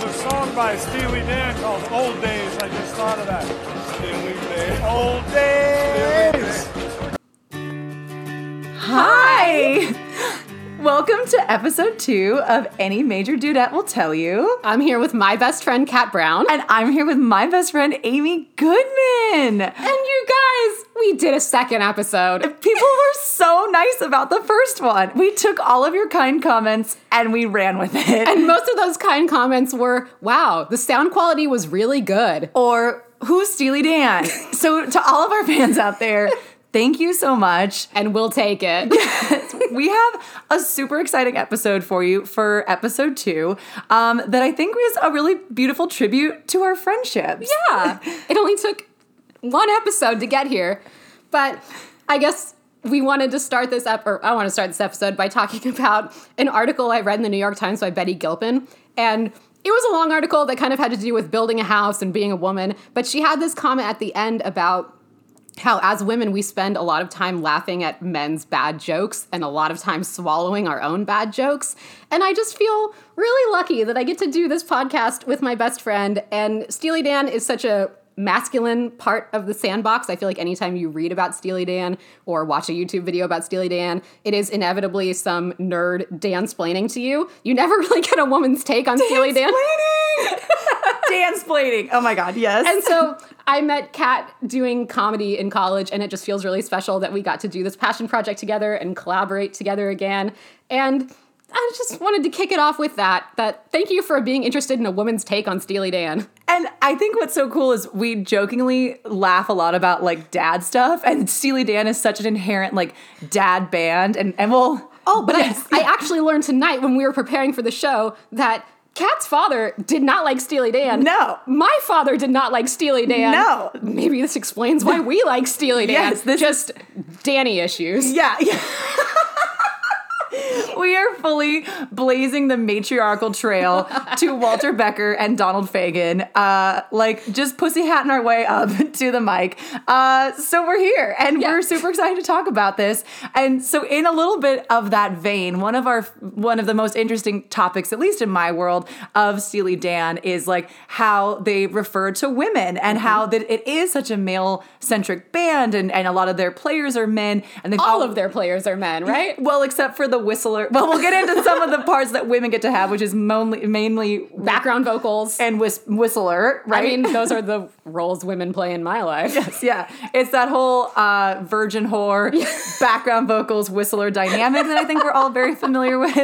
There's a song by Steely Dan called Old Days. I just thought of that. Steely Dan. Old Days. Hi! Welcome to episode two of Any Major Dudette Will Tell You. I'm here with my best friend, Kat Brown. And I'm here with my best friend, Amy Goodman. And you guys, we did a second episode. People were so nice about the first one. We took all of your kind comments and we ran with it. And most of those kind comments were, wow, the sound quality was really good. or who's Steely Dan? so to all of our fans out there, thank you so much. And we'll take it. we have a super exciting episode for you for episode two um, that I think was a really beautiful tribute to our friendships. yeah. It only took one episode to get here. But I guess we wanted to start this up, or I want to start this episode by talking about an article I read in the New York Times by Betty Gilpin. And it was a long article that kind of had to do with building a house and being a woman. But she had this comment at the end about how as women we spend a lot of time laughing at men's bad jokes and a lot of time swallowing our own bad jokes. And i just feel really lucky that i get to do this podcast with my best friend. And steely dan is such a masculine part of the sandbox i feel like anytime you read about steely dan or watch a youtube video about steely dan it is inevitably some nerd dansplaining to you you never really get a woman's take on steely dan Dansplaining. Oh my god, yes. and so I met Kat doing comedy in college, and it just feels really special that we got to do this passion project together and collaborate together again. And I just wanted to kick it off with that. That thank you for being interested in a woman's take on Steely Dan. And I think what's so cool is we jokingly laugh a lot about like dad stuff, and Steely Dan is such an inherent like dad band, and and we'll Oh, but yes, I, I actually learned tonight when we were preparing for the show that Kat's father did not like Steely Dan. No. My father did not like Steely Dan. No. Maybe this explains why we like Steely Dan. Yes, this just Danny issues. yeah, yeah. we are fully blazing the matriarchal trail to Walter Becker and Donald Fagen, uh, like just pussy hatting our way up to the mic. Uh, so we're here, and Yeah. we're super excited to talk about this. And so, in a little bit of that vein, one of our one of the most interesting topics, at least in my world, of Steely Dan is like how they refer to women and Mm-hmm. how that it is such a male centric band, and and a lot of their players are men, and they've All of their players are men, right? well, except for the whistler. Well, we'll get into some of the parts that women get to have, which is mainly, mainly Background vocals. and whis- whistler, right? I mean, those are the roles women play in my life. Yes, yeah, it's that whole uh, virgin whore background vocals whistler dynamic that I think we're all very familiar with.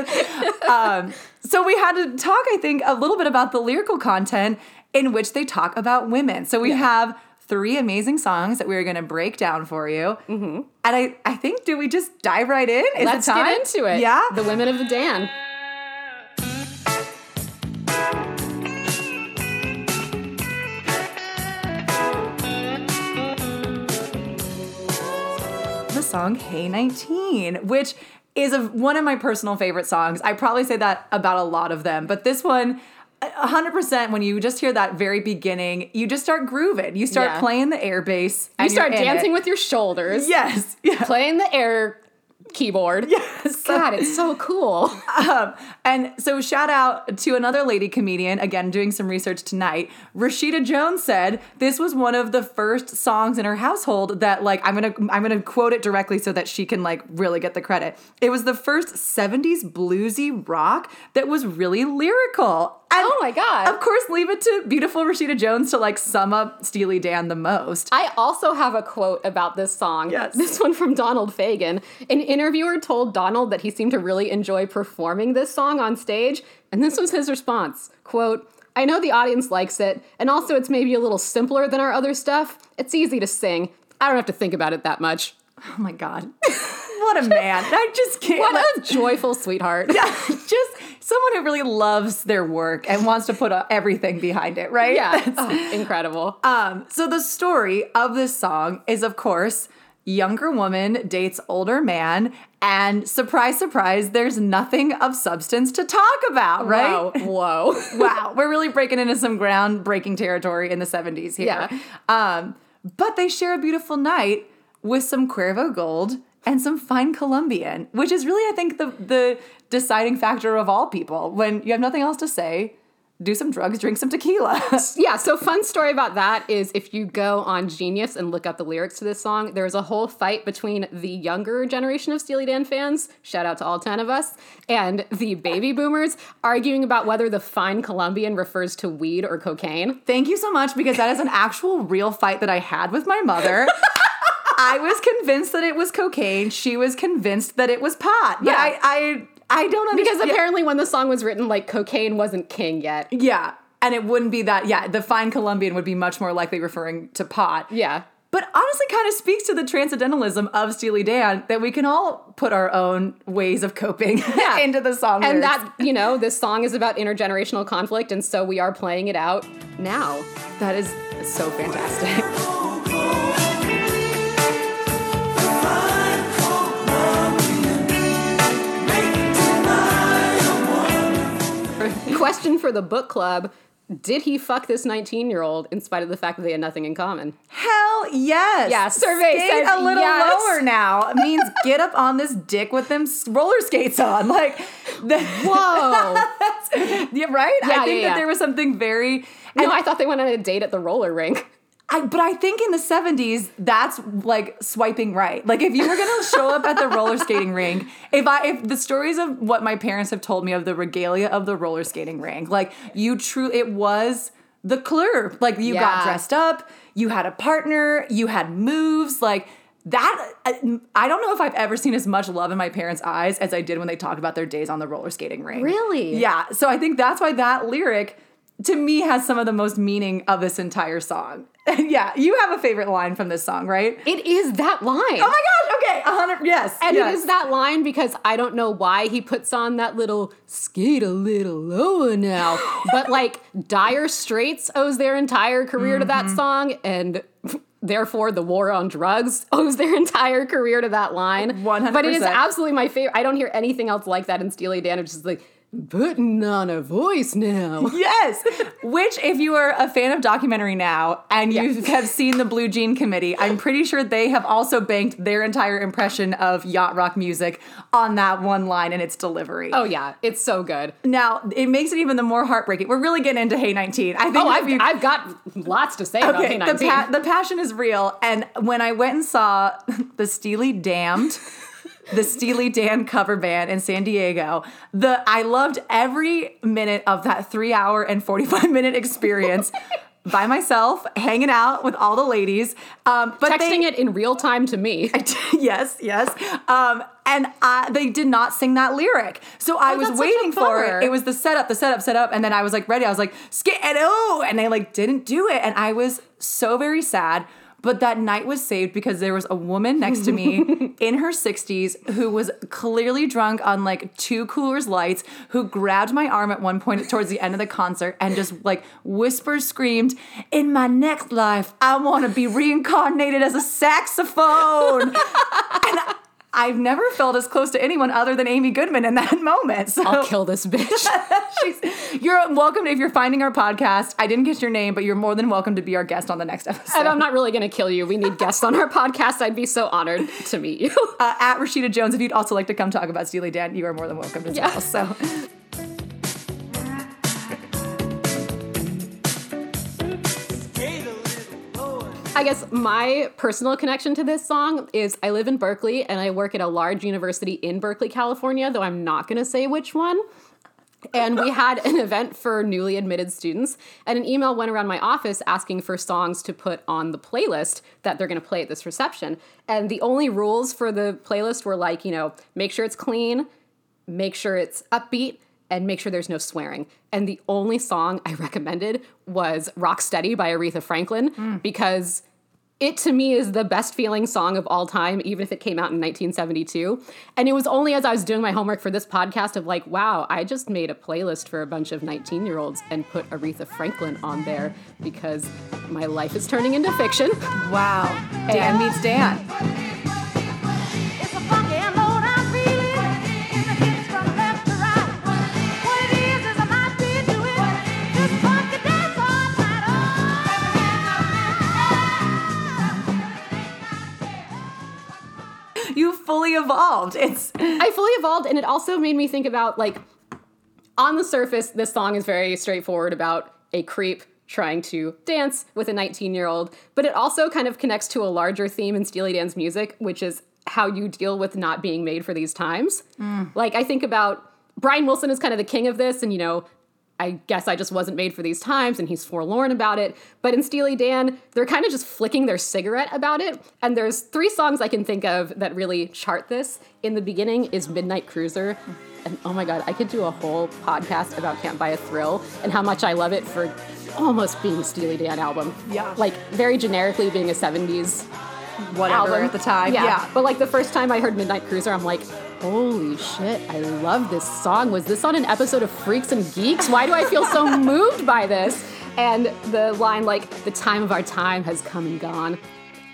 Um, so we had to talk, I think, a little bit about the lyrical content in which they talk about women. So we have three amazing songs that we're going to break down for you. Mm-hmm. And I, I think, do we just dive right in? Is Let's time? get into it. Yeah. The women of the Dan. the song Hey 19, which is a, one of my personal favorite songs. I probably say that about a lot of them, but this one, 100% when you just hear that very beginning, you just start grooving. You start Yeah. playing the air bass. You start dancing it. with your shoulders. Yes. Yeah. Playing the air keyboard. Yes. God, it's so cool. Um, and so shout out to another lady comedian, again, doing some research tonight. Rashida Jones said this was one of the first songs in her household that like I'm gonna I'm gonna quote it directly so that she can like really get the credit. It was the first 70s bluesy rock that was really lyrical. And Oh my God. Of course, leave it to beautiful Rashida Jones to like sum up Steely Dan the most. I also have a quote about this song. Yes. This one from Donald Fagen. An interviewer told Donald that he seemed to really enjoy performing this song on stage, and this was his response. Quote, I know the audience likes it, and also it's maybe a little simpler than our other stuff. It's easy to sing. I don't have to think about it that much. Oh my god. what a man. I just can't. What a joyful sweetheart. Yeah, just someone who really loves their work and wants to put everything behind it, right? Yeah. Oh, incredible. um, so the story of this song is, of course, younger woman dates older man, and surprise, surprise, there's nothing of substance to talk about, right? Whoa. Whoa. wow, we're really breaking into some groundbreaking territory in the 70s here. Yeah. Um, but they share a beautiful night with some Cuervo Gold and some fine Colombian, which is really, I think, the the deciding factor of all people. When you have nothing else to say, do some drugs, drink some tequila. Yeah, so fun story about that is if you go on Genius and look up the lyrics to this song, there's a whole fight between the younger generation of Steely Dan fans, shout out to all 10 of us, and the baby boomers arguing about whether the fine Colombian refers to weed or cocaine. Thank you so much because that is an actual real fight that I had with my mother. I was convinced that it was cocaine. She was convinced that it was pot. But Yeah. I, I, I don't understand. Because apparently when the song was written, like cocaine wasn't king yet. yeah, and it wouldn't be that. Yeah, the fine Colombian would be much more likely referring to pot. Yeah. But honestly, kind of speaks to the transcendentalism of Steely Dan that we can all put our own ways of coping Yeah. into the song. And lyrics. that, you know, this song is about intergenerational conflict, and so we are playing it out now. that is so fantastic. Question for the book club Did he fuck this 19 year old in spite of the fact that they had nothing in common? Hell yes. Yeah, survey Skate says a little yes. lower now. It means get up on this dick with them roller skates on. Like, the, Whoa. yeah, right? Yeah, I think yeah, that yeah. there was something very. no, I thought they went on a date at the roller rink. I, but I think in the 70s, that's like swiping right. Like if you were gonna show up at the roller skating rink, if I if the stories of what my parents have told me of the regalia of the roller skating rink, like you true it was the club. Like you got dressed up, you had a partner, you had moves, like that uh, I don't know if I've ever seen as much love in my parents' eyes as I did when they talked about their days on the roller skating rink. Really? Yeah. So I think that's why that lyric to me has some of the most meaning of this entire song. yeah, you have a favorite line from this song, right? It is that line. Oh my gosh, okay, a hundred yes. And yes. it is that line because I don't know why he puts on that little skate a little lower now. but like Dire Straits owes their entire career to that Mm-hmm. song, and therefore the war on drugs owes their entire career to that line. 100%. But it is absolutely my favorite. I don't hear anything else like that in Steely Dan. It's just like putting on a voice now. Yes. Which, if you are a fan of documentary now and you have seen the Blue Jean Committee, I'm pretty sure they have also banked their entire impression of yacht rock music on that one line and its delivery. Oh yeah, it's so good. Now, it makes it even the more heartbreaking. We're really getting into Hey 19. I think oh, I've, you- I've got lots to say about Okay, the, K19. pa- the passion is real. And when I went and saw the Steely Damned, the Steely Dan cover band in San Diego, the I loved every minute of that three hour and 45 minute experience. By myself, hanging out with all the ladies, um, but Texting they, it in real time to me. yes, yes. Um, and I, they did not sing that lyric. So I Oh, was that's such a waiting for it. It was the setup, the setup, setup. And then I was like ready. I was like, skit and oh, and they like didn't do it. And I was so very sad. But that night was saved because there was a woman next to me in her 60s who was clearly drunk on like two Coors Lights, who grabbed my arm at one point towards the end of the concert and just like whisper screamed, In my next life, I want to be reincarnated as a saxophone. and I've never felt as close to anyone other than Amy Goodman in that moment. So I'll kill this bitch. she's, you're welcome if you're finding our podcast. I didn't get your name, but you're more than welcome to be our guest on the next episode. And I'm not really going to kill you. We need guests on our podcast. I'd be so honored to meet you. uh, at Rashida Jones, if you'd also like to come talk about Steely Dan, you are more than welcome as Yeah. well. So I guess my personal connection to this song is I live in Berkeley and I work at a large university in Berkeley, California, though I'm not going to say which one. And we had an event for newly admitted students, and an email went around my office asking for songs to put on the playlist that they're going to play at this reception. And the only rules for the playlist were like, you know, make sure it's clean, make sure it's upbeat, and make sure there's no swearing. And the only song I recommended was Rock Steady by Aretha Franklin mm. because it to me is the best feeling song of all time, even if it came out in 1972. And it was only as I was doing my homework for this podcast of like, wow, I just made a playlist for a bunch of 19 year olds and put Aretha Franklin on there because my life is turning into fiction. wow, Dan meets Dan. Evolved. It's I fully evolved, and it also made me think about like on the surface, this song is very straightforward about a creep trying to dance with a 19 year old, but it also kind of connects to a larger theme in Steely Dan's music, which is how you deal with not being made for these times. Mm. Like, I think about Brian Wilson is kind of the king of this, and you know, I guess I just wasn't made for these times, and he's forlorn about it. But in Steely Dan, they're kind of just flicking their cigarette about it. And there's three songs I can think of that really chart this. In the beginning is Midnight Cruiser. And oh my God, I could do a whole podcast about Can't Buy a Thrill and how much I love it for almost being a Steely Dan album. Yeah. Like very generically being a 70s Whatever album at the time. Yeah. yeah. But like the first time I heard Midnight Cruiser, I'm like, holy shit, I love this song. Was this on an episode of Freaks and Geeks? Why do I feel so moved by this? And the line like, the time of our time has come and gone.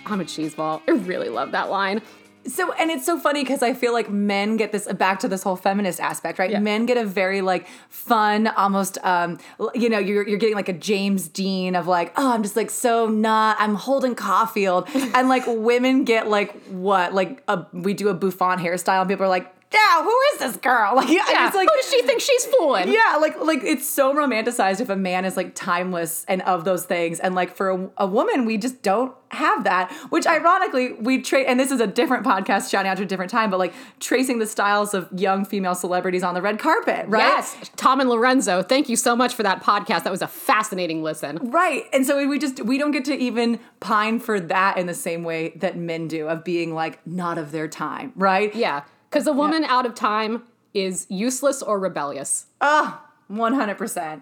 I'm a cheeseball. I really love that line. So, and it's so funny because I feel like men get this back to this whole feminist aspect, right? Yeah. Men get a very like fun, almost, um, you know, you're, you're getting like a James Dean of like, oh, I'm just like so not, I'm Holden Caulfield. and like women get like what? Like a, we do a bouffant hairstyle and people are like, yeah, who is this girl? Like, yeah, it's like, Who does she think she's fooling? yeah, like like it's so romanticized if a man is like timeless and of those things, and like for a, a woman, we just don't have that. Which ironically, we trade, and this is a different podcast, shouting out to a different time, but like tracing the styles of young female celebrities on the red carpet, right? Yes. Tom and Lorenzo, thank you so much for that podcast. That was a fascinating listen. Right. And so we just we don't get to even pine for that in the same way that men do of being like not of their time, right? Yeah. Because a woman out of time is useless or rebellious. Oh, 100%.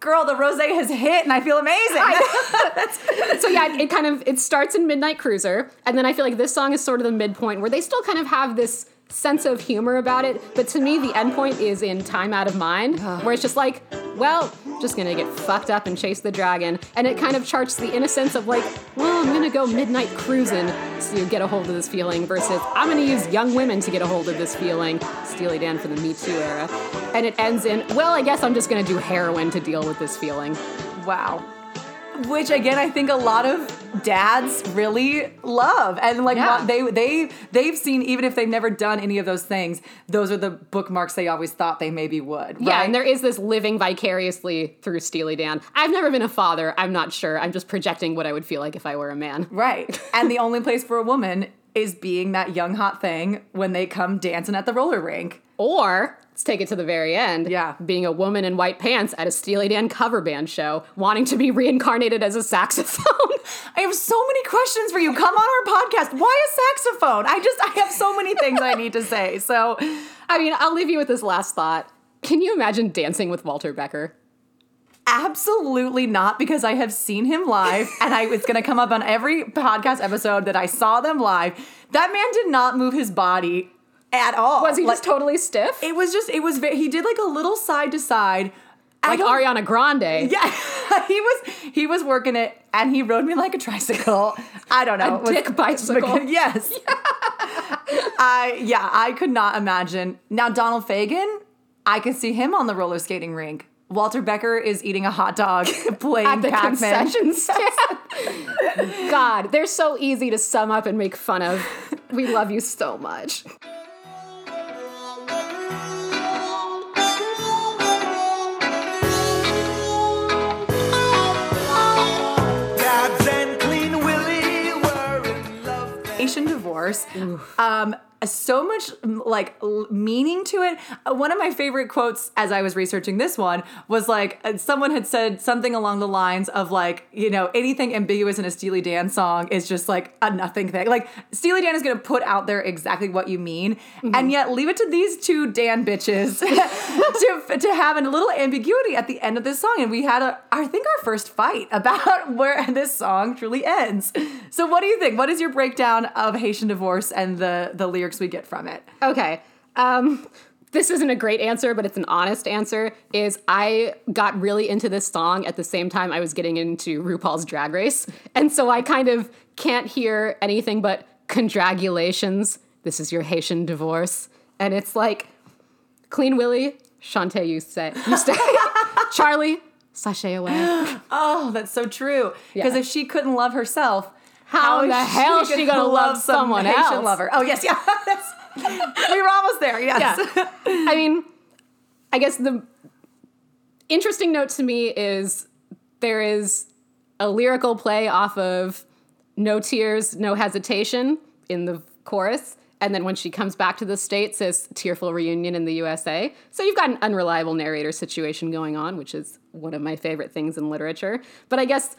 Girl, the rose has hit and I feel amazing. so yeah, it kind of it starts in Midnight Cruiser, and then I feel like this song is sort of the midpoint where they still kind of have this sense of humor about it. But to me, the end point is in Time Out of Mind, where it's just like, well, just gonna get fucked up and chase the dragon, and it kind of charts the innocence of like, well, I'm gonna go midnight cruising to get a hold of this feeling versus I'm gonna use young women to get a hold of this feeling. Steely Dan for the Me Too era, and it ends in, well, I guess I'm just gonna do heroin to deal with this feeling. Wow. Which again, I think a lot of dads really love, and like Yeah. they they they've seen even if they've never done any of those things, those are the bookmarks they always thought they maybe would. Yeah, and there is this living vicariously through Steely Dan. I've never been a father. I'm not sure. I'm just projecting what I would feel like if I were a man. right. and the only place for a woman is being that young hot thing when they come dancing at the roller rink. Or let's take it to the very end. Yeah. being a woman in white pants at a Steely Dan cover band show, wanting to be reincarnated as a saxophone. I have so many questions for you. Come on our podcast. Why a saxophone? I just I have so many things I need to say. So I mean, I'll leave you with this last thought. Can you imagine dancing with Walter Becker? Absolutely not, because I have seen him live, and I it's gonna come up on every podcast episode that I saw them live. That man did not move his body at all. Was he Like, just totally stiff? It was just. It was. He did like a little side to side. Like Ariana Grande. Yeah, he was. He was working it, and he rode me like a tricycle. I don't know. A dick bicycle. yes. I yeah. I could not imagine. Now Donald Fagen, I could see him on the roller skating rink. Walter Becker is eating a hot dog playing At the Pac-Man. concession stand. God, they're so easy to sum up and make fun of. We love you so much. Babs and Clean Willie were in love. Haitian divorce. Um, so much like meaning to it. Uh, One of my favorite quotes as I was researching this one was like uh, someone had said something along the lines of like you know anything ambiguous in a Steely Dan song is just like a nothing thing. Like Steely Dan is going to put out there exactly what you mean, and yet leave it to these two Dan bitches to to have a little ambiguity at the end of this song. And we had a I think our first fight about where this song truly ends. So what do you think? What is your breakdown of Haitian divorce and the the lyrics we get from it? Okay. Um, this isn't a great answer, but it's an honest answer. Is I got really into this song at the same time I was getting into RuPaul's Drag Race, and so I kind of can't hear anything but congratulations. This is your Haitian divorce, and it's like Clean Willie, Shantay, you say, you stay, Charlie, sashay away. Oh, that's so true. Because Yeah. if she couldn't love herself, How in the hell is she gonna love some someone Haitian else? lover? Oh yes, yeah. We were almost there. Yes. Yeah. I mean, I guess the interesting note to me is there is a lyrical play off of No Tears, No Hesitation in the chorus. And then when she comes back to the States, says Tearful Reunion in the USA. So you've got an unreliable narrator situation going on, which is one of my favorite things in literature. But I guess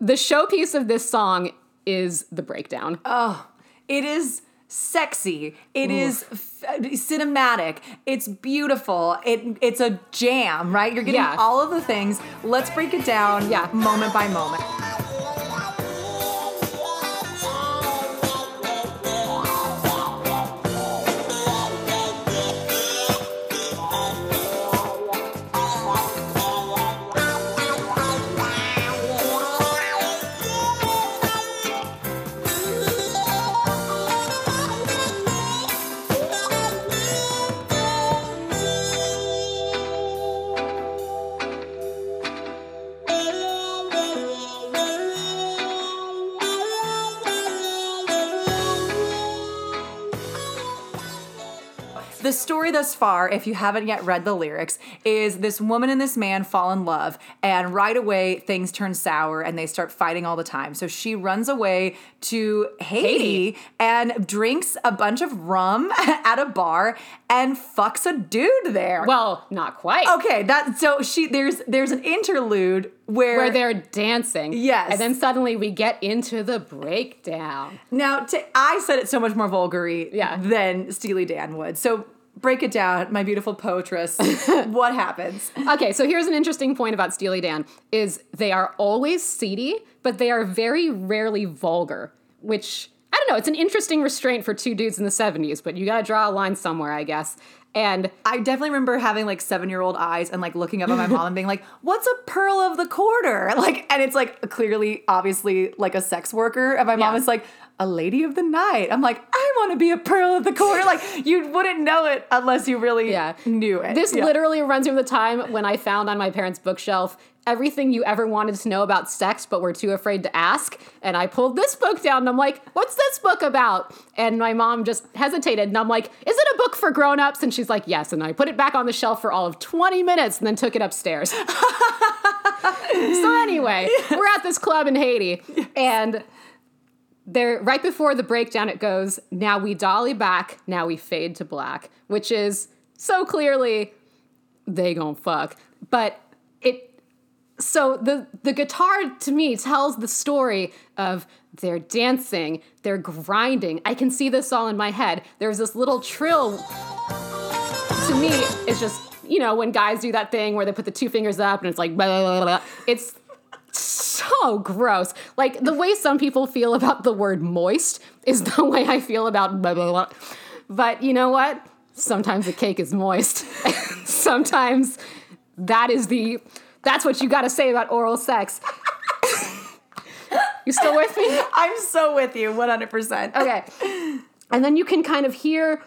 the showpiece of this song is the breakdown. Oh, it is sexy. It is f- cinematic. It's beautiful. It it's a jam, right? You're getting Yeah. all of the things. Let's break it down Yeah. moment by moment. The story thus far, if you haven't yet read the lyrics, is this woman and this man fall in love, and right away things turn sour and they start fighting all the time. So she runs away to Haiti, Haiti. and drinks a bunch of rum at a bar and fucks a dude there. Well, not quite. okay, that so she there's there's an interlude where, Where they're dancing. Yes. And then suddenly we get into the breakdown. Now, to, I said it so much more vulgary Yeah. than Steely Dan would. So break it down, my beautiful poetress. what happens? Okay, so here's an interesting point about Steely Dan is they are always seedy, but they are very rarely vulgar, which I don't know, it's an interesting restraint for two dudes in the 70s, but you got to draw a line somewhere, I guess. And I definitely remember having like seven year old eyes and like looking up at my mom and being like, "What's a pearl of the quarter?" Like, and it's like clearly, obviously, like a sex worker, and my mom Yeah. is like, "A lady of the night." I'm like, "I want to be a pearl of the quarter." Like, you wouldn't know it unless you really Yeah. knew it. This Yeah. literally runs from the time when I found on my parents' bookshelf everything you ever wanted to know about sex but were too afraid to ask. And I pulled this book down and I'm like, what's this book about? And my mom just hesitated and I'm like, is it a book for grown-ups? And she's like, yes. And I put it back on the shelf for all of 20 minutes and then took it upstairs. so anyway, we're at this club in Haiti and there right before the breakdown it goes now we dolly back now we fade to black which is so clearly they gon' fuck. But it so the the guitar to me tells the story of they're dancing they're grinding. I can see this all in my head. There's this little trill. To me it's just you know when guys do that thing where they put the two fingers up and it's like blah, blah, blah, blah. it's so gross. Like the way some people feel about the word moist is the way I feel about blah blah blah. But you know what? Sometimes the cake is moist. Sometimes that is the that's what you got to say about oral sex. you still with me? I'm so with you, 100%. Okay. And then you can kind of hear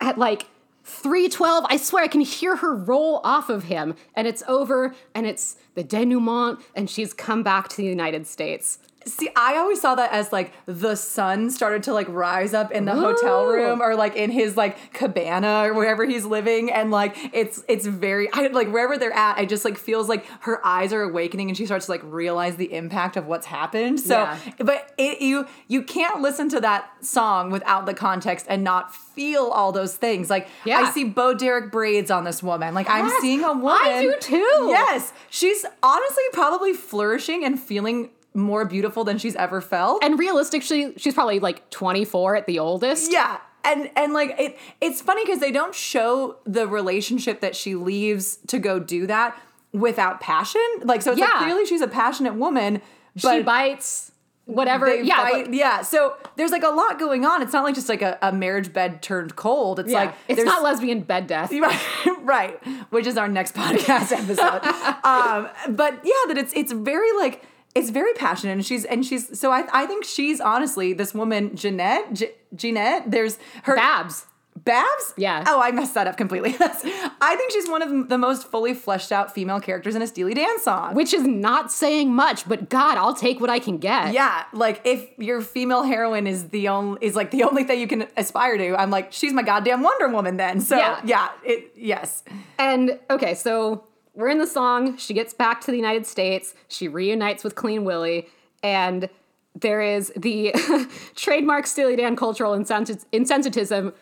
at like 312, I swear I can hear her roll off of him. And it's over, and it's the denouement, and she's come back to the United States. See, I always saw that as like the sun started to like rise up in the hotel room or like in his like cabana or wherever he's living, and like it's it's very I like wherever they're at, I just like feels like her eyes are awakening and she starts to like realize the impact of what's happened. So, Yeah. but it, you you can't listen to that song without the context and not feel all those things. Like Yeah. I see Bo Derek braids on this woman. Like I'm seeing a woman. I do too. Yes, she's honestly probably flourishing and feeling more beautiful than she's ever felt. And realistically, she's probably like 24 at the oldest. yeah. And and like it it's funny because they don't show the relationship that she leaves to go do that without passion. Like so it's like clearly she's a passionate woman, She bites, whatever. yeah. but- yeah. So there's like a lot going on. It's not like just like a, a marriage bed turned cold. It's yeah. like it's not lesbian bed death. right, right, which is our next podcast episode. um, but yeah, that it's it's very like it's very passionate, and she's and she's so I I think she's honestly this woman Jeanette J- Jeanette. There's her Babs. Babs. Yeah. Oh, I messed that up completely. I think she's one of the most fully fleshed out female characters in a Steely Dan song. Which is not saying much, but God, I'll take what I can get. yeah, like if your female heroine is the only is like the only thing you can aspire to, I'm like she's my goddamn Wonder Woman then. So Yeah. yeah, it yes. And okay, so we're in the song. She gets back to the United States. She reunites with Clean Willie, and there is the trademark Steely Dan cultural insensit- insensitism,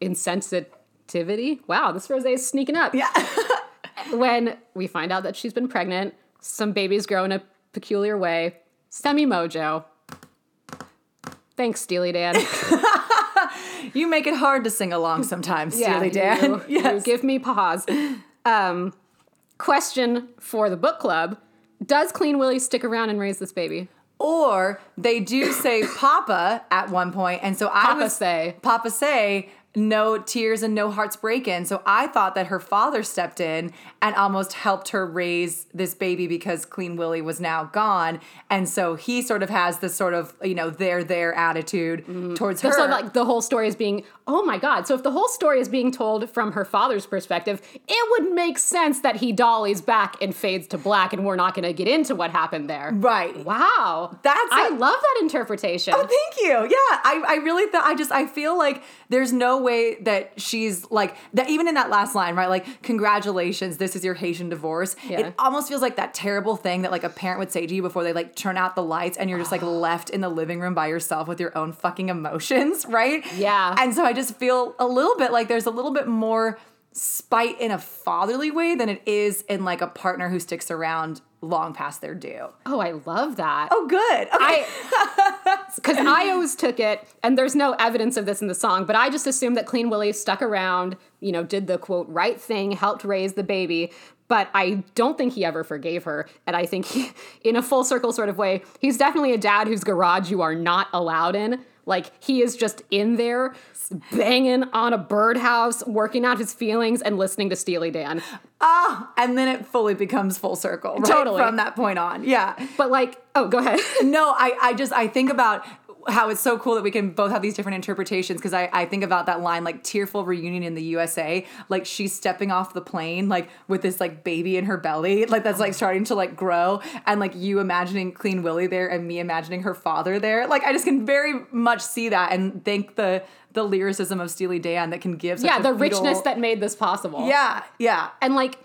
insensitivity. Wow, this rose is sneaking up. Yeah. when we find out that she's been pregnant, some babies grow in a peculiar way. Semi mojo. Thanks, Steely Dan. You make it hard to sing along sometimes, Steely Dan. You, yes. give me pause. Um, question for the book club: Does Clean Willie stick around and raise this baby? Or they do say Papa at one point, and so I Papa was say. Papa say no tears and no hearts breaking. So I thought that her father stepped in and almost helped her raise this baby because Clean Willie was now gone, and so he sort of has this sort of you know there there attitude mm-hmm. towards her. So like the whole story is being, oh my god. So if the whole story is being told from her father's perspective, it would make sense that he dollies back and fades to black, and we're not going to get into what happened there. Right. Wow. That's I a- love that interpretation. Oh, thank you. Yeah, I, I really thought I just I feel like there's no way that she's like that even in that last line, right? Like, congratulations, this is your Haitian divorce. Yeah. It almost feels like that terrible thing that like a parent would say to you before they like turn out the lights and you're just like ah. left in the living room by yourself with your own fucking emotions, right? Yeah. And so I just feel a little bit like there's a little bit more spite in a fatherly way than it is in like a partner who sticks around long past their due. oh, I love that. Oh, good. Okay. I because I always took it, and there's no evidence of this in the song, but I just assumed that Clean Willie stuck around, you know, did the quote right thing, helped raise the baby. But I don't think he ever forgave her. And I think he, in a full circle sort of way, he's definitely a dad whose garage you are not allowed in. Like he is just in there banging on a birdhouse, working out his feelings, and listening to Steely Dan. Ah, and then it fully becomes full circle right Totally. from that point on. Yeah. But like, oh, go ahead. No, I, I just I think about how it's so cool that we can both have these different interpretations because I, I think about that line like tearful reunion in the USA like she's stepping off the plane like with this like baby in her belly like that's like starting to like grow and like you imagining Clean Willie there and me imagining her father there like I just can very much see that and thank the the lyricism of Steely Dan that can give such yeah, the fetal- richness that made this possible. yeah yeah and like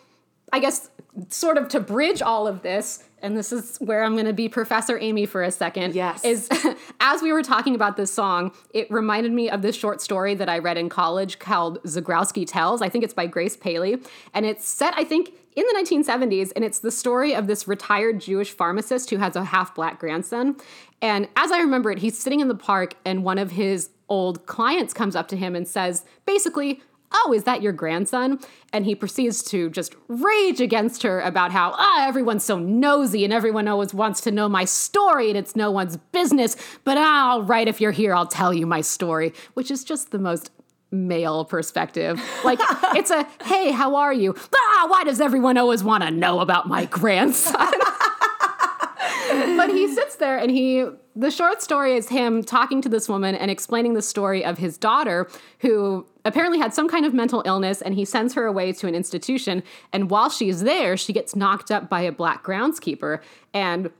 i guess sort of to bridge all of this and this is where i'm going to be professor amy for a second Yes. is as we were talking about this song it reminded me of this short story that i read in college called zagrowsky tells. I think it's by grace paley. And it's set i think in the 1970s and it's the story of this retired jewish pharmacist who has a half black grandson. And as i remember it he's sitting in the park and one of his old clients comes up to him and says basically oh, is that your grandson? And he proceeds to just rage against her about how, ah, everyone's so nosy and everyone always wants to know my story and it's no one's business. But ah, all right, if you're here, I'll tell you my story, which is just the most male perspective. Like, it's a, hey, how are you? Ah, why does everyone always want to know about my grandson? but he sits there and he the short story is him talking to this woman and explaining the story of his daughter who apparently had some kind of mental illness and he sends her away to an institution and while she's there she gets knocked up by a black groundskeeper and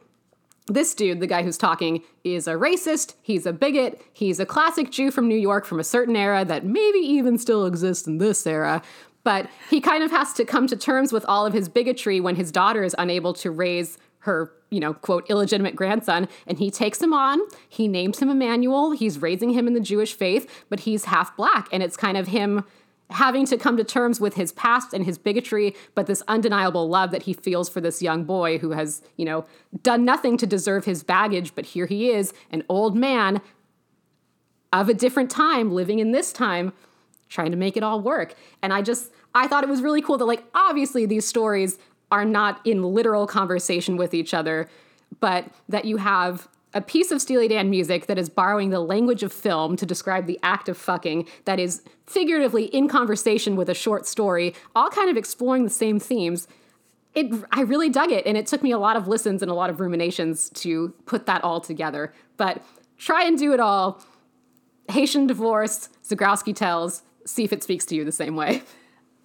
this dude, the guy who's talking, is a racist, he's a bigot, he's a classic Jew from New York from a certain era that maybe even still exists in this era. But he kind of has to come to terms with all of his bigotry when his daughter is unable to raise her, you know, quote, illegitimate grandson. And he takes him on, he names him Emmanuel, he's raising him in the Jewish faith, but he's half black. And it's kind of him having to come to terms with his past and his bigotry, but this undeniable love that he feels for this young boy who has, you know, done nothing to deserve his baggage, but here he is, an old man of a different time, living in this time, trying to make it all work. And I just, I thought it was really cool that, like, obviously these stories are not in literal conversation with each other, but that you have a piece of Steely Dan music that is borrowing the language of film to describe the act of fucking, that is figuratively in conversation with a short story, all kind of exploring the same themes. It, I really dug it, and it took me a lot of listens and a lot of ruminations to put that all together. But try and do it all. Haitian divorce, Zagrowsky tells, see if it speaks to you the same way.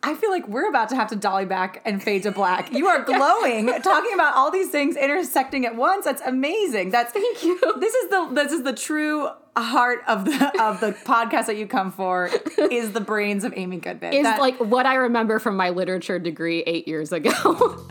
I feel like we're about to have to dolly back and fade to black. You are glowing, talking about all these things intersecting at once. That's amazing. That's Thank you. This is the this is the true heart of the of the podcast that you come for is the brains of Amy Goodman. Is That- like what I remember from my literature degree eight years ago.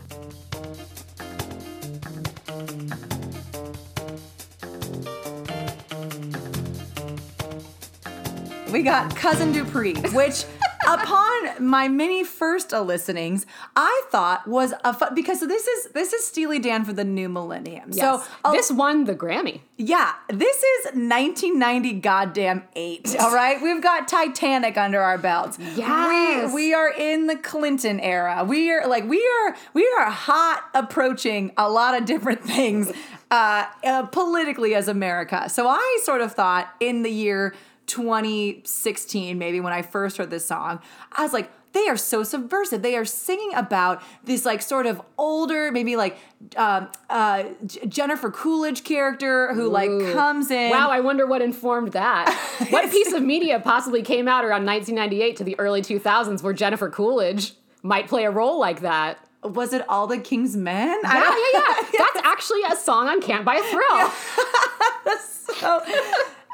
we got Cousin Dupree, which upon my many first listenings, I thought was a fun because this is this is Steely Dan for the new millennium. Yes. So a- this won the Grammy. Yeah, this is 1990 goddamn eight. All right, we've got Titanic under our belts. Yes. we we are in the Clinton era. We are like we are we are hot approaching a lot of different things uh, uh, politically as America. So I sort of thought in the year 2016, maybe when I first heard this song, I was like. They are so subversive. They are singing about this like sort of older, maybe like um, uh, Jennifer Coolidge character who like comes in. Wow, I wonder what informed that. what piece of media possibly came out around 1998 to the early 2000s where Jennifer Coolidge might play a role like that? was it all the King's Men? Yeah, yeah, yeah. That's actually a song on Can't Buy a Thrill. So,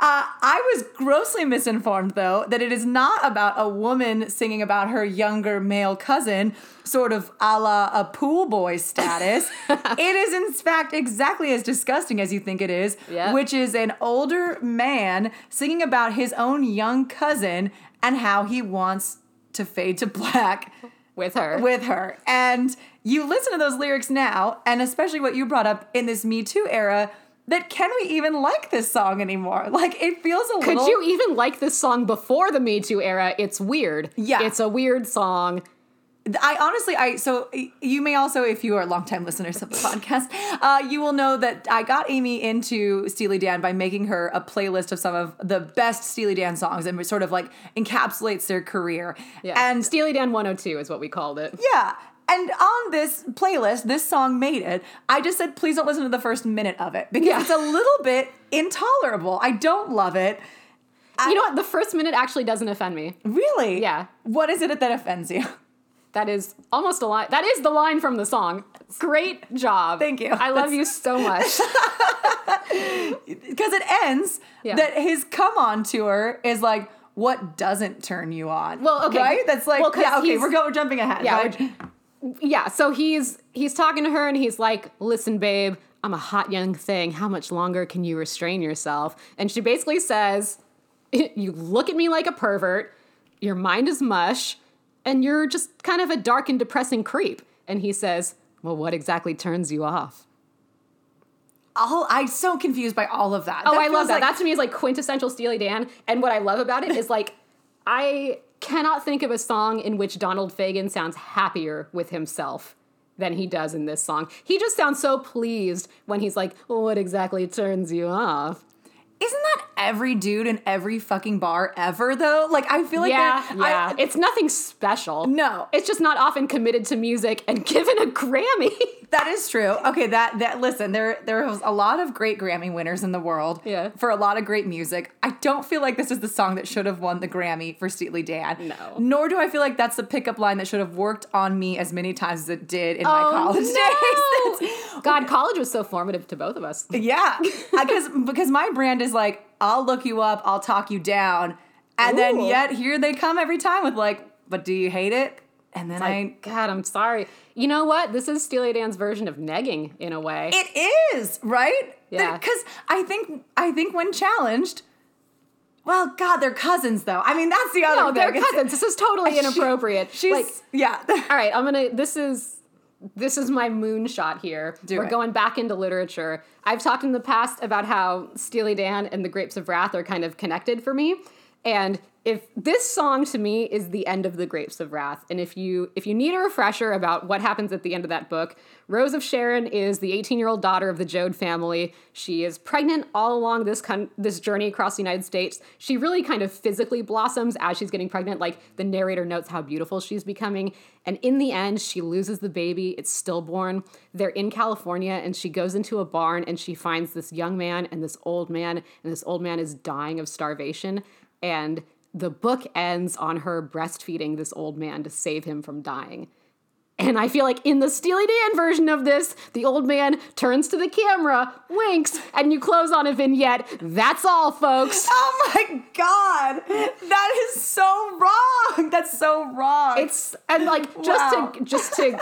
uh, I was grossly misinformed, though, that it is not about a woman singing about her younger male cousin, sort of a la a pool boy status. it is, in fact, exactly as disgusting as you think it is, Yeah. which is an older man singing about his own young cousin and how he wants to fade to black With her. with her. And you listen to those lyrics now, and especially what you brought up in this Me Too era, that can we even like this song anymore? Like it feels a Could little Could you even like this song before the Me Too era? It's weird. Yeah. It's a weird song. I honestly, I so you may also, if you are longtime listeners of the podcast, uh, you will know that I got Amy into Steely Dan by making her a playlist of some of the best Steely Dan songs, and it sort of like encapsulates their career. Yeah. And Steely Dan 102 is what we called it. Yeah. And on this playlist, this song made it. I just said, please don't listen to the first minute of it because Yeah. it's a little bit intolerable. I don't love it. You know what? The first minute actually doesn't offend me. Really? Yeah. What is it that offends you? That is almost a line. That is the line from the song. Great job. Thank you. I love That's- you so much. Because it ends Yeah. that his come on tour is like, what doesn't turn you on? Well, okay. Right? That's like, Well, yeah, okay, we're, go, we're jumping ahead. Yeah, right? Yeah, so he's he's talking to her and he's like, "Listen, babe, I'm a hot young thing. How much longer can you restrain yourself?" And she basically says, "You look at me like a pervert. Your mind is mush, and you're just kind of a dark and depressing creep." And he says, "Well, what exactly turns you off?" all, I'm so confused by all of that. Oh, I love that. like- that to me is like quintessential Steely Dan. And what I love about it is like, I cannot think of a song in which Donald Fagen sounds happier with himself than he does in this song. He just sounds so pleased when he's like, well, what exactly turns you off? Isn't that every dude in every fucking bar ever, though? Like, I feel like yeah, they're- I- yeah. it's nothing special. No. It's just not often committed to music and given a Grammy. That is true. Okay, that that listen, there there was a lot of great Grammy winners in the world. Yeah. For a lot of great music. I don't feel like this is the song that should have won the Grammy for Steely Dan. No. Nor do I feel like that's the pickup line that should have worked on me as many times as it did in my oh, college days. Oh, no. That's- God, college was so formative to both of us. yeah. Because because my brand is like, I'll look you up, I'll talk you down. And then yet here they come every time with like, but do you hate it? And then I Like, God, I'm sorry. You know what? This is Steely Dan's version of negging in a way. It is right. Yeah. Because I think I think when challenged, well, God, they're cousins though. I mean, that's the other. no, they're thing. It's- cousins. This is totally inappropriate. She's like, yeah. all right, I'm gonna. This is this is my moonshot here. Do We're it. going back into literature. I've talked in the past about how Steely Dan and the Grapes of Wrath are kind of connected for me, and if this song to me is the end of the Grapes of Wrath, and if you if you need a refresher about what happens at the end of that book, Rose of Sharon is the 18 year old daughter of the Joad family. She is pregnant all along this con- this journey across the United States. She really kind of physically blossoms as she's getting pregnant. Like the narrator notes how beautiful she's becoming, and in the end, she loses the baby. It's stillborn. They're in California, and she goes into a barn and she finds this young man and this old man, and this old man is dying of starvation, and the book ends on her breastfeeding this old man to save him from dying. And I feel like in the Steely Dan version of this, the old man turns to the camera, winks, and you close on a vignette. That's all, folks. Oh my god, that is so wrong. That's so wrong. It's and like just Wow. to just to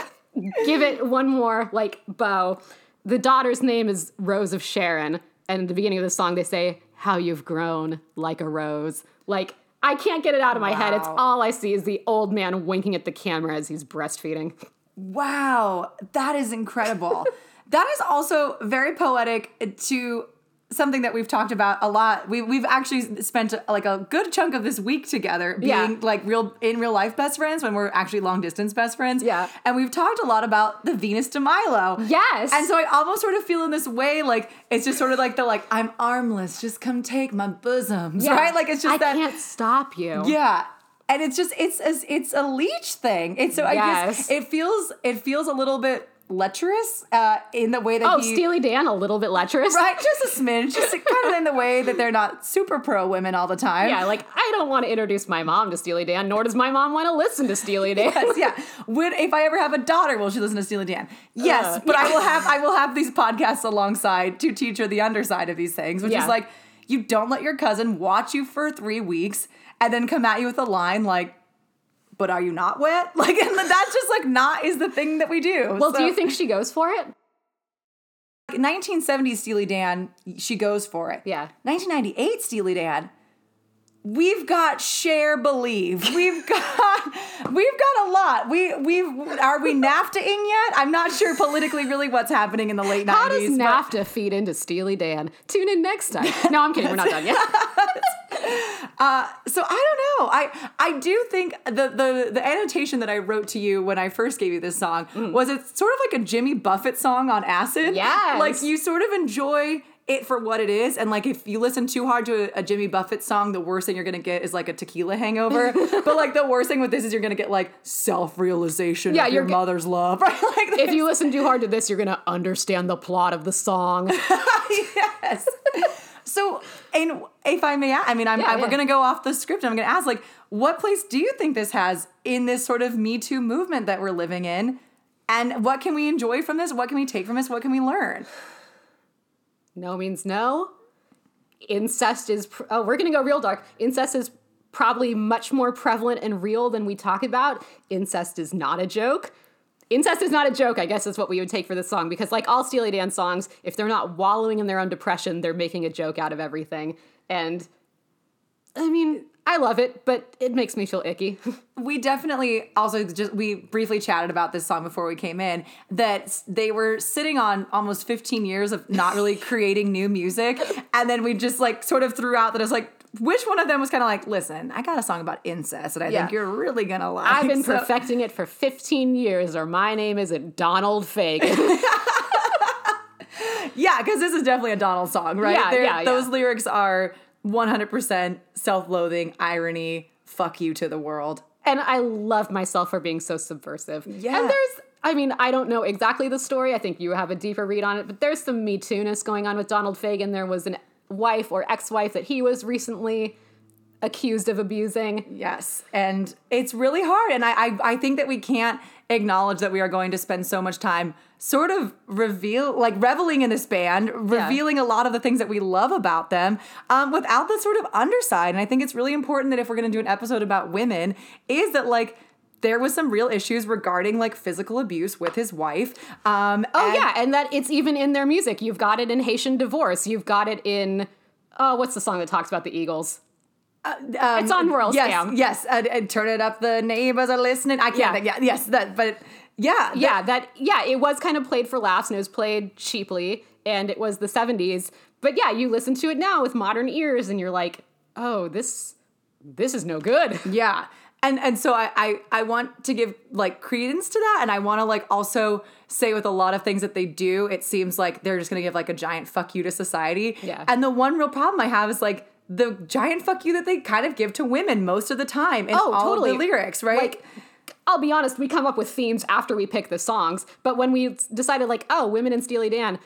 give it one more like bow. The daughter's name is Rose of Sharon, and at the beginning of the song they say, "How you've grown like a rose." Like I can't get it out of my head. It's all I see is the old man winking at the camera as he's breastfeeding. Wow, that is incredible. that is also very poetic to something that we've talked about a lot. We we've actually spent like a good chunk of this week together being Yeah. like real in real life best friends when we're actually long distance best friends. Yeah. And we've talked a lot about the Venus de Milo. Yes. And so I almost sort of feel in this way like it's just sort of like the like I'm armless, just come take my bosoms, right? Like it's just I that can't stop you. yeah. And it's just it's it's, it's a leech thing. It's so I guess it feels it feels a little bit lecherous uh, in the way that Oh, he Steely Dan, a little bit lecherous. right just a smidge, just kind of in the way that they're not super pro women all the time. Yeah, like I don't want to introduce my mom to Steely Dan, nor does my mom want to listen to Steely Dan. Yes, yeah. Would if I ever have a daughter, will she listen to Steely Dan? Yes, Uh, but I will have I will have these podcasts alongside to teach her the underside of these things, which Yeah. is like you don't let your cousin watch you for three weeks and then come at you with a line like, "But are you not wet?" Like, and that's just like not is the thing that we do. Well, do you think she goes for it? 1970s Steely Dan? She goes for it. Yeah. 1998 Steely Dan. We've got Cher believe. We've got we've got a lot. We we are we NAFTAing yet? I'm not sure politically really what's happening in the late 90s. How does but- NAFTA feed into Steely Dan? Tune in next time. No, I'm kidding. We're not done yet. Uh, so I don't know. I I do think the the the annotation that I wrote to you when I first gave you this song mm. was it's sort of like a Jimmy Buffett song on acid. yeah Like you sort of enjoy it for what it is, and like if you listen too hard to a, a Jimmy Buffett song, the worst thing you're gonna get is like a tequila hangover. but like the worst thing with this is you're gonna get like self realization Yeah, of your mother's love. Right? Like if you listen too hard to this, you're gonna understand the plot of the song. yes. So, and if I may, I mean, I'm, Yeah, I, we're going to go off the script. And I'm to ask, like, what place do you think this has in this sort of Me Too movement that we're living in? And what can we enjoy from this? What can we take from this? What can we learn? No means no. Incest is. Pr- oh, we're gonna go real dark. Incest is probably much more prevalent and real than we talk about. Incest is not a joke. Incest is not a joke, I guess is what we would take for this song because, like all Steely Dan songs, if they're not wallowing in their own depression, they're making a joke out of everything. And I mean, I love it, but it makes me feel icky. We definitely also just we briefly chatted about this song before we came in that they were sitting on almost 15 years of not really creating new music and then we just like sort of threw out that it's like which one of them was kind of like listen I got a song about incest and I Yeah. think you're really gonna like I've been So- perfecting it for 15 years, or my name isn't Donald Fagen. Yeah, because this is definitely a Donald song, right? Yeah, They're- yeah, yeah. Those lyrics are 100% self-loathing, irony, fuck you to the world. And I love myself for being so subversive. Yeah. And there's, I mean, I don't know exactly the story. I think you have a deeper read on it, but there's some Me Too-ness going on with Donald Fagen. There was an wife or ex-wife that he was recently accused of abusing. Yes, and it's really hard, and I, I I think that we can't acknowledge that we are going to spend so much time sort of reveal like reveling in this band, revealing a lot of the things that we love about them, um, without the sort of underside. And I think it's really important that if we're going to do an episode about women, is that like. There was some real issues regarding like physical abuse with his wife. Um, Oh and- yeah, and that it's even in their music. You've got it in Haitian Divorce. You've got it in, oh, what's the song that talks about the Eagles? Um, It's on World yes, Scam. Yes, and, and turn it up. The neighbors are listening. I can't. Yeah. Yeah. Yes. That. But yeah. yeah that yeah it was kind of played for laughs and it was played cheaply and it was the 70s but yeah you listen to it now with modern ears and you're like oh this this is no good Yeah. And and so I, I I want to give like credence to that and I want to like also say with a lot of things that they do, it seems like they're just gonna give like a giant fuck you to society. Yeah. And the one real problem I have is like the giant fuck you that they kind of give to women most of the time in Oh, all totally. the lyrics, right? like i'll be honest we come up with themes after we pick the songs but when we decided like oh women in steely dan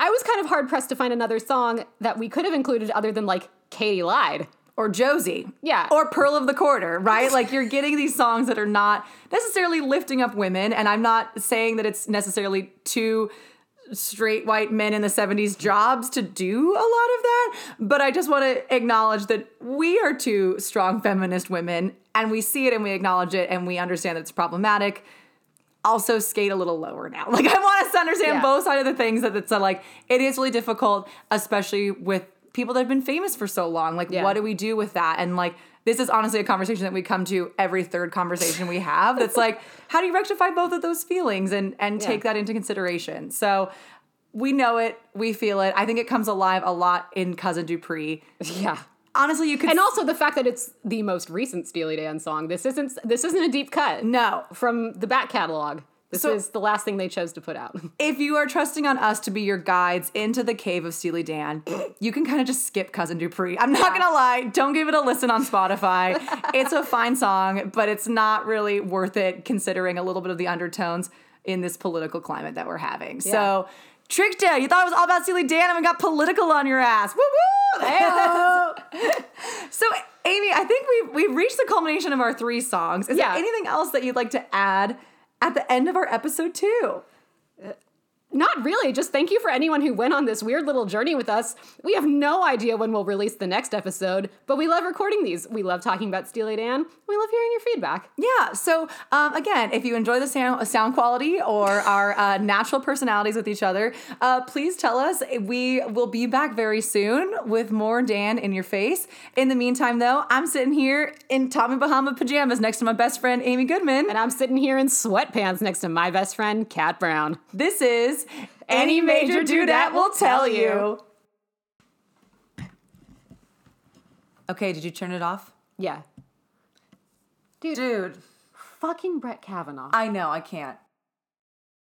i was kind of hard pressed to find another song that we could have included other than like katy lied or Josie. Yeah. Or Pearl of the Quarter, right? like you're getting these songs that are not necessarily lifting up women. And I'm not saying that it's necessarily two straight white men in the 70s jobs to do a lot of that. But I just want to acknowledge that we are two strong feminist women and we see it and we acknowledge it and we understand that it's problematic also skate a little lower now. Like I want us to understand Yeah. both sides of the things that it's uh, like it is really difficult, especially with people that have been famous for so long. Like Yeah. what do we do with that? And like this is honestly a conversation that we come to every third conversation we have. That's like how do you rectify both of those feelings and and Yeah. take that into consideration? So we know it, we feel it. I think it comes alive a lot in Cousin Dupree. Yeah. Honestly, you could And also the fact that it's the most recent Steely Dan song. This isn't this isn't a deep cut. no. From the back catalog. This So- is the last thing they chose to put out. if you are trusting on us to be your guides into the cave of Steely Dan, you can kind of just skip Cousin Dupree. I'm not gonna lie, don't give it a listen on Spotify. it's a fine song, but it's not really worth it considering a little bit of the undertones in this political climate that we're having. So tricked you. You thought it was all about Steely Dan and we got political on your ass. Woo woo! so Amy, I think we've we've reached the culmination of our three songs. Is Yeah. there anything else that you'd like to add at the end of our episode two? Not really. Just thank you for anyone who went on this weird little journey with us. We have no idea when we'll release the next episode, but we love recording these. We love talking about Steely Dan. We love hearing your feedback. Yeah. So um, again, if you enjoy the sound, sound quality or our uh, natural personalities with each other, uh, please tell us. We will be back very soon with more Dan in your face. In the meantime, though, I'm sitting here in Tommy Bahama pajamas next to my best friend Amy Goodman. And I'm sitting here in sweatpants next to my best friend, Kat Brown. this is any major dudette will tell you. Okay, did you turn it off? Yeah. Dude, Dude, fucking Brett Kavanaugh. I know I can't.